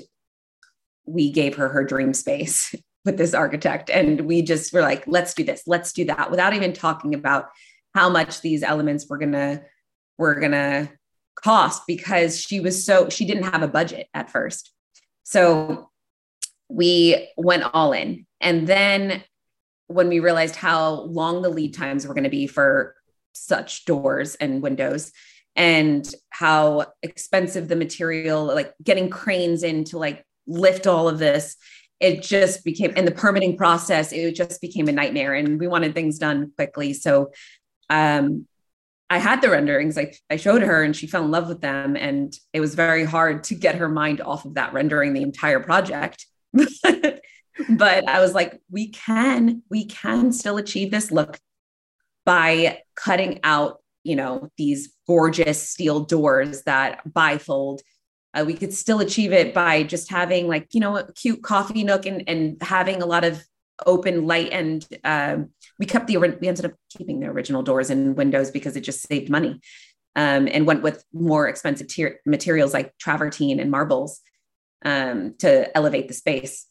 we gave her her dream space with this architect. And we just were like let's do this let's do that without even talking about how much these elements were gonna were gonna cost because she was so she didn't have a budget at first. So we went all in. And then when we realized how long the lead times were going to be for such doors and windows and how expensive the material like getting cranes in to like lift all of this it just became in the permitting process it just became a nightmare and we wanted things done quickly. So um, i had the renderings I, I showed her and she fell in love with them. And it was very hard to get her mind off of that rendering the entire project. But i was like we can we can still achieve this. Look by cutting out you know these gorgeous steel doors that bifold uh, we could still achieve it by just having like you know a cute coffee nook and and having a lot of open light and um, we kept the we ended up keeping the original doors and windows because it just saved money um, and went with more expensive materials like travertine and marbles um, to elevate the space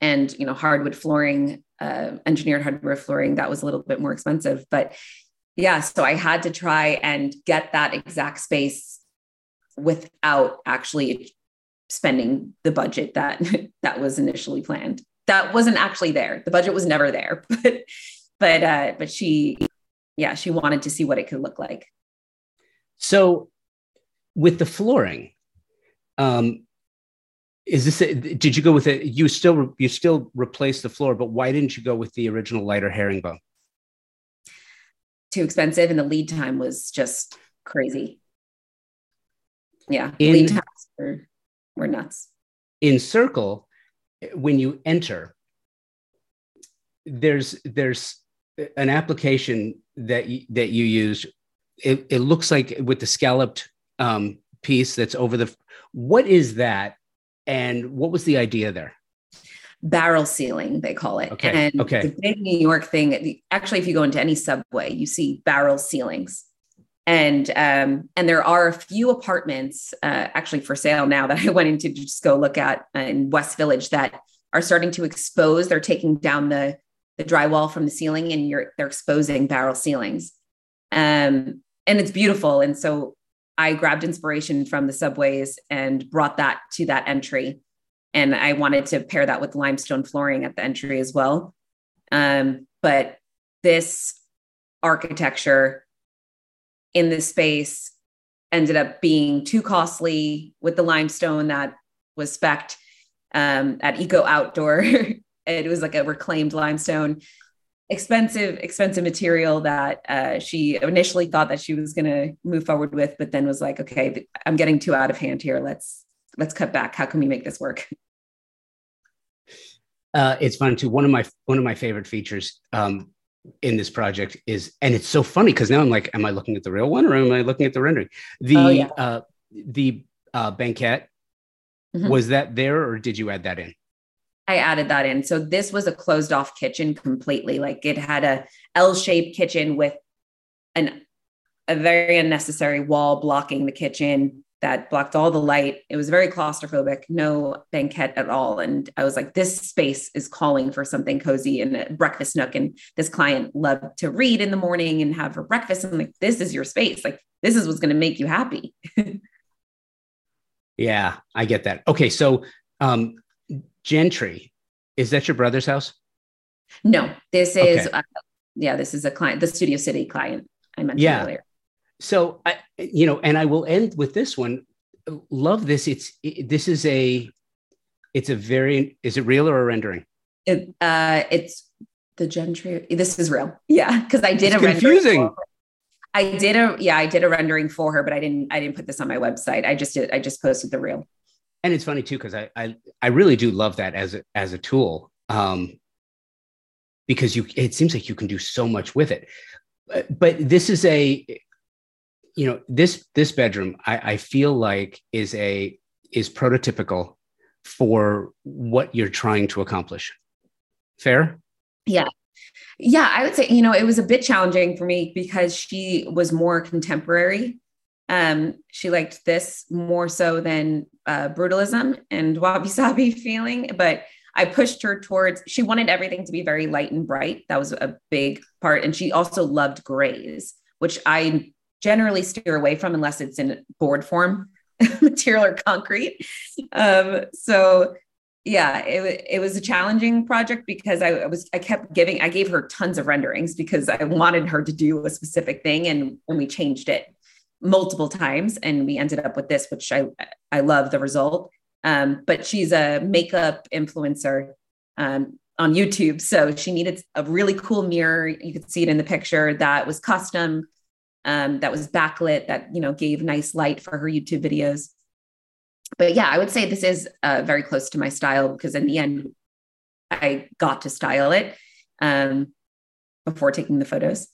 and you know hardwood flooring uh, engineered hardwood flooring that was a little bit more expensive but yeah so i had to try and get that exact space without actually spending the budget that that was initially planned. That wasn't actually there. The budget was never there, but but uh, but she, yeah, she wanted to see what it could look like. So, with the flooring, um, is this? A, did you go with it? You still you still replaced the floor, but why didn't you go with the original lighter herringbone? Too expensive, and the lead time was just crazy yeah in, lead times were, were nuts in circle when you enter there's there's an application that you, that you use. It, it looks like with the scalloped um, piece that's over the what is that? And what was the idea there? Barrel ceiling they call it. Okay and okay. the big new york thing actually if you go into any subway you see barrel ceilings and um, and there are a few apartments uh, actually for sale now that I went into to just go look at in West Village that are starting to expose. They're taking down the the drywall from the ceiling, and you're they're exposing barrel ceilings, um, and it's beautiful. And so I grabbed inspiration from the subways and brought that to that entry, and I wanted to pair that with limestone flooring at the entry as well. Um, but this architecture in this space ended up being too costly with the limestone that was specced um, at Eco Outdoor. it was like a reclaimed limestone, expensive, expensive material that uh, she initially thought that she was going to move forward with, but then was like, okay, I'm getting too out of hand here. Let's let's cut back. How can we make this work? Uh, it's fun too. One of my one of my favorite features um, in this project is, and it's so funny because now I'm like, am I looking at the real one or am I looking at the rendering? The oh, yeah. uh, the uh, banquette mm-hmm. was that there, or did you add that in? I added that in. So this was a closed off kitchen completely. Like it had a L shaped kitchen with an a very unnecessary wall blocking the kitchen that blocked all the light. It was very claustrophobic, no banquette at all. And I was like, this space is calling for something cozy and a breakfast nook. And this client loved to read in the morning and have her breakfast. And I'm like, this is your space. Like, this is what's going to make you happy. yeah, I get that. Okay. So, um, Gentry, is that your brother's house? No, this is, okay. uh, yeah, this is a client, the Studio City client I mentioned yeah. earlier so I, you know, and I will end with this one. Love this. It's it, this is a, it's a very. Is it real or a rendering? It, uh, it's the gentry. This is real. Yeah, because I did it's a confusing. I did a yeah, I did a rendering for her, but I didn't I didn't put this on my website. I just did I just posted the real. And it's funny too because I, I I really do love that as a, as a tool. Um, because you it seems like you can do so much with it. But, but this is a you know this this bedroom I, I feel like is a is prototypical for what you're trying to accomplish. Fair? Yeah. Yeah i would say you know it was a bit challenging for me because she was more contemporary. Um she liked this more so than uh, brutalism and wabi sabi feeling but i pushed her towards she wanted everything to be very light and bright. That was a big part. And she also loved grays which i generally steer away from unless it's in board form material or concrete. Um, so yeah, it, it was a challenging project because I, was I kept giving I gave her tons of renderings because I wanted her to do a specific thing and and we changed it multiple times and we ended up with this which I I love the result Um, but she's a makeup influencer um, on YouTube. So she needed a really cool mirror. You could see it in the picture that was custom, um, that was backlit, that you know gave nice light for her YouTube videos. But yeah, I would say this is uh, very close to my style because in the end, I got to style it um, before taking the photos.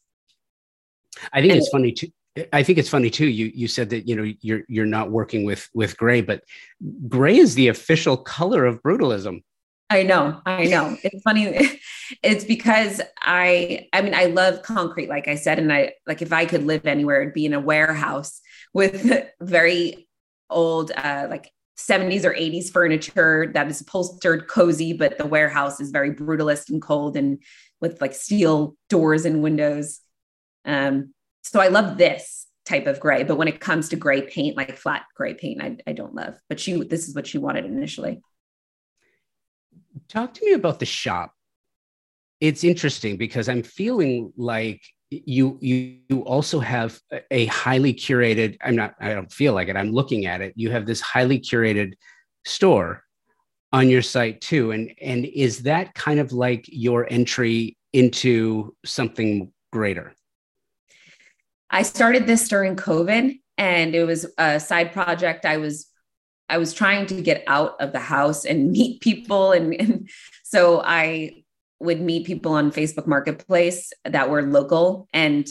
I think and it's funny too. I think it's funny too. You you said that you know you're you're not working with with gray, but gray is the official color of brutalism. I know, I know. It's funny. It's because I, I mean, I love concrete, like I said, and I like if I could live anywhere, it'd be in a warehouse with very old, uh, like 70s or 80s furniture that is upholstered, cozy, but the warehouse is very brutalist and cold and with like steel doors and windows. Um, so I love this type of gray, but when it comes to gray paint, like flat gray paint, I, I don't love. But she, this is what she wanted initially talk to me about the shop. It's interesting because I'm feeling like you you you also have a highly curated i'm not i don't feel like it i'm looking at it. You have this highly curated store on your site too. And and is that kind of like your entry into something greater? I started this during covid and it was a side project i was I was trying to get out of the house and meet people. And, and so I would meet people on Facebook Marketplace that were local. And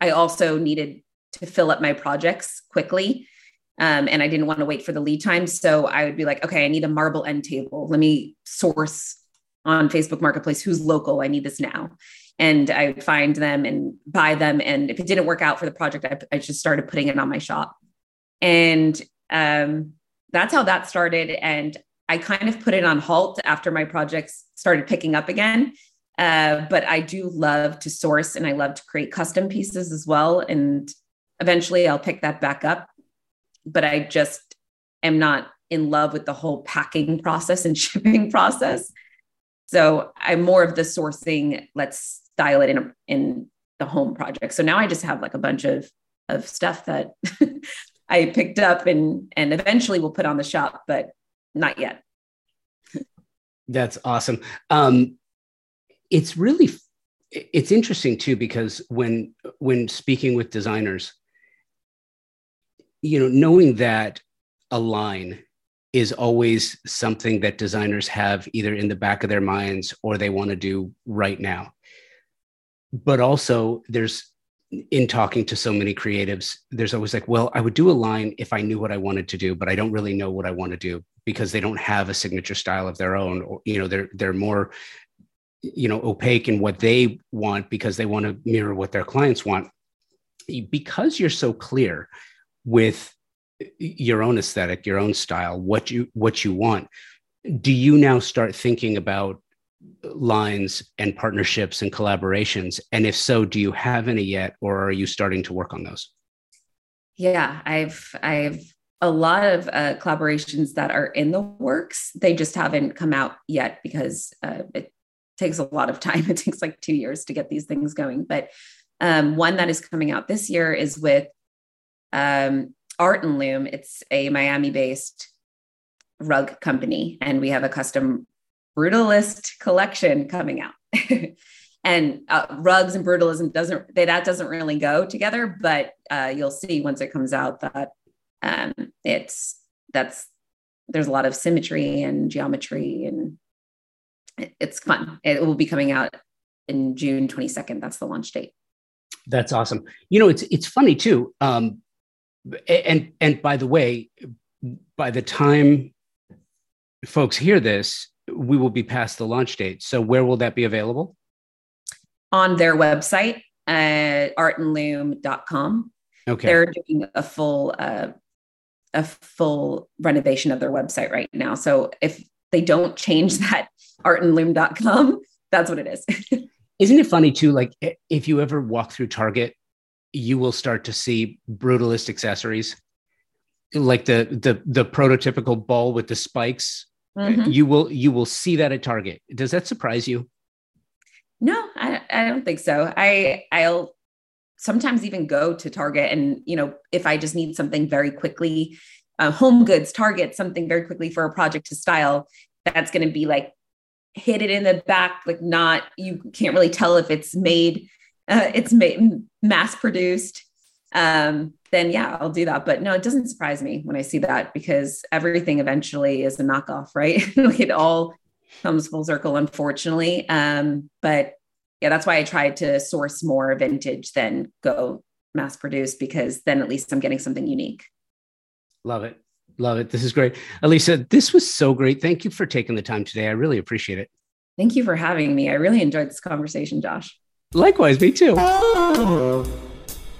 I also needed to fill up my projects quickly. Um, and I didn't want to wait for the lead time. So I would be like, okay, I need a marble end table. Let me source on Facebook Marketplace who's local. I need this now. And I would find them and buy them. And if it didn't work out for the project, I, I just started putting it on my shop. And um, that's how that started. And I kind of put it on halt after my projects started picking up again. Uh, but I do love to source and I love to create custom pieces as well. And eventually I'll pick that back up. But I just am not in love with the whole packing process and shipping process. So I'm more of the sourcing, let's style it in, a, in the home project. So now I just have like a bunch of, of stuff that I picked up and and eventually will put on the shop, but not yet. That's awesome. Um, it's really it's interesting too because when when speaking with designers, you know, knowing that a line is always something that designers have either in the back of their minds or they want to do right now. But also, there's in talking to so many creatives, there's always like, well, I would do a line if I knew what I wanted to do, but I don't really know what I want to do because they don't have a signature style of their own, or you know, they're they're more, you know, opaque in what they want because they want to mirror what their clients want. Because you're so clear with your own aesthetic, your own style, what you what you want, do you now start thinking about lines and partnerships and collaborations? And if so, do you have any yet, or are you starting to work on those? Yeah, I've I've a lot of uh, collaborations that are in the works. They just haven't come out yet because uh, it takes a lot of time. It takes like two years to get these things going. But um, one that is coming out this year is with um, Art and Loom. It's a Miami-based rug company, and we have a custom brutalist collection coming out. and uh, rugs and brutalism doesn't they, that doesn't really go together, but uh, you'll see once it comes out that um, it's that's there's a lot of symmetry and geometry and it, it's fun. It will be coming out in June 22nd. That's the launch date. That's awesome. You know, it's it's funny too. Um, and and by the way, by the time folks hear this, we will be past the launch date. So where will that be available? On their website, uh, artandloom.com. Okay. They're doing a full uh, a full renovation of their website right now. So if they don't change that artandloom.com, that's what it is. Isn't it funny too? Like if you ever walk through Target, you will start to see brutalist accessories, like the the the prototypical ball with the spikes Mm-hmm. You will you will see that at Target. Does that surprise you? No, I, I don't think so. I I'll sometimes even go to Target and you know if I just need something very quickly uh, home goods, Target, something very quickly for a project to style, that's going to be like hit it in the back, like not, you can't really tell if it's made, uh, it's made mass produced. Um, then yeah, I'll do that. But no, it doesn't surprise me when I see that because everything eventually is a knockoff, right? like it all comes full circle, unfortunately. Um, but yeah, that's why I tried to source more vintage than go mass produced because then at least I'm getting something unique. Love it. Love it. This is great. Elisa, this was so great. Thank you for taking the time today. I really appreciate it. Thank you for having me. I really enjoyed this conversation, Josh. Likewise, me too.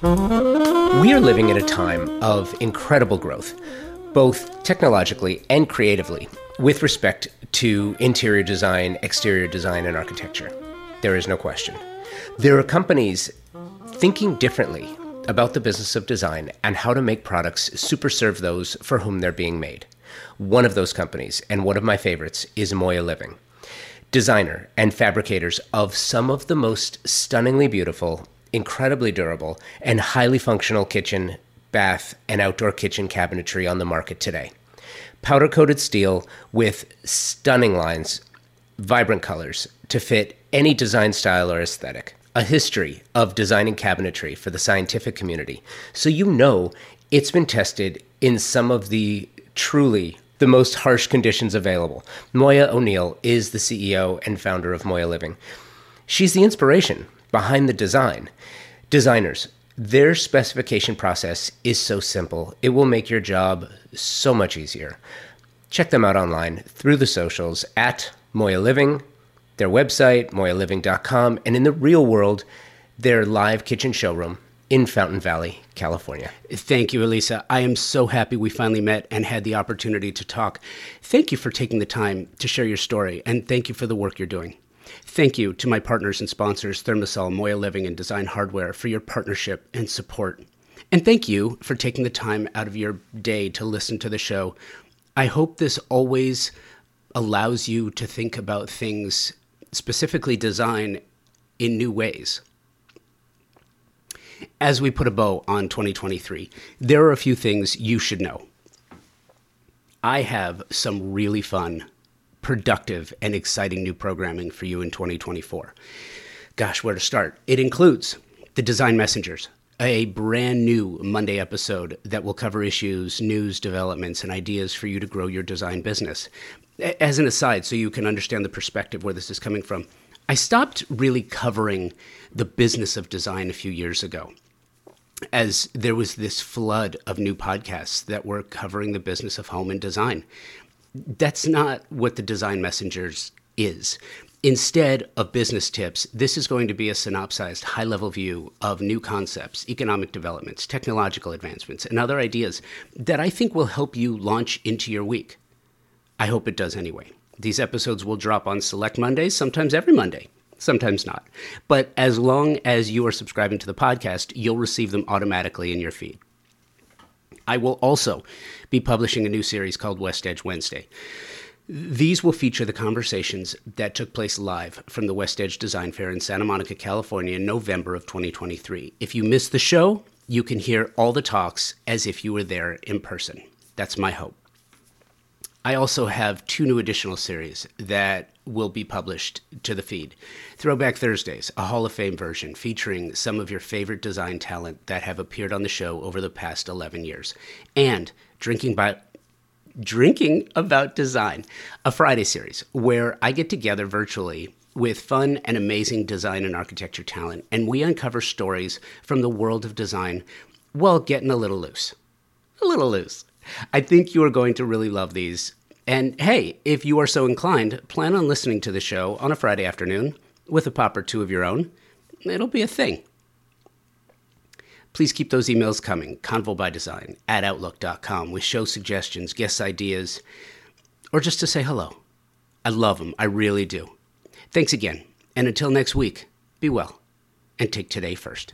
We are living in a time of incredible growth, both technologically and creatively, with respect to interior design, exterior design, and architecture. There is no question. There are companies thinking differently about the business of design and how to make products super serve those for whom they're being made. One of those companies, and one of my favorites, is Moya Living. Designer and fabricators of some of the most stunningly beautiful, incredibly durable, and highly functional kitchen, bath, and outdoor kitchen cabinetry on the market today. Powder coated steel with stunning lines, vibrant colors to fit any design style or aesthetic a history of designing cabinetry for the scientific community. So you know it's been tested in some of the truly the most harsh conditions available. Moya O'Neill is the CEO and founder of Moya Living. She's the inspiration behind the design. Designers, their specification process is so simple, it will make your job so much easier. Check them out online through the socials at Moya Living, their website, moyaliving.com, and in the real world, their live kitchen showroom in Fountain Valley, California. Thank you, Elisa. I am so happy we finally met and had the opportunity to talk. Thank you for taking the time to share your story, and thank you for the work you're doing. Thank you to my partners and sponsors, Thermasol, Moya Living, and Design Hardware, for your partnership and support. And thank you for taking the time out of your day to listen to the show. I hope this always allows you to think about things specifically design in new ways. As we put a bow on 2023, there are a few things you should know. I have some really fun, productive, and exciting new programming for you in 2024. Gosh, where to start? It includes the Design Messengers, a brand new Monday episode that will cover issues, news, developments, and ideas for you to grow your design business as an aside, so you can understand the perspective where this is coming from, I stopped really covering the business of design a few years ago as there was this flood of new podcasts that were covering the business of home and design. That's not what the Design Messengers is. Instead of business tips, this is going to be a synopsized, high level view of new concepts, economic developments, technological advancements, and other ideas that I think will help you launch into your week. I hope it does anyway. These episodes will drop on select Mondays, sometimes every Monday, sometimes not. But as long as you are subscribing to the podcast, you'll receive them automatically in your feed. I will also be publishing a new series called West Edge Wednesday. These will feature the conversations that took place live from the West Edge Design Fair in Santa Monica, California in November of 2023. If you missed the show, you can hear all the talks as if you were there in person. That's my hope. I also have two new additional series that will be published to the feed. Throwback Thursdays, a Hall of Fame version featuring some of your favorite design talent that have appeared on the show over the past 11 years. And Drinking by Drinking About Design, a Friday series where I get together virtually with fun and amazing design and architecture talent, and we uncover stories from the world of design while getting a little loose. A little loose. I think you are going to really love these. And hey, if you are so inclined, plan on listening to the show on a Friday afternoon with a pop or two of your own. It'll be a thing. Please keep those emails coming, Convo by Design at Outlook.com with show suggestions, guest ideas, or just to say hello. I love them. I really do. Thanks again. And until next week, be well and take today first.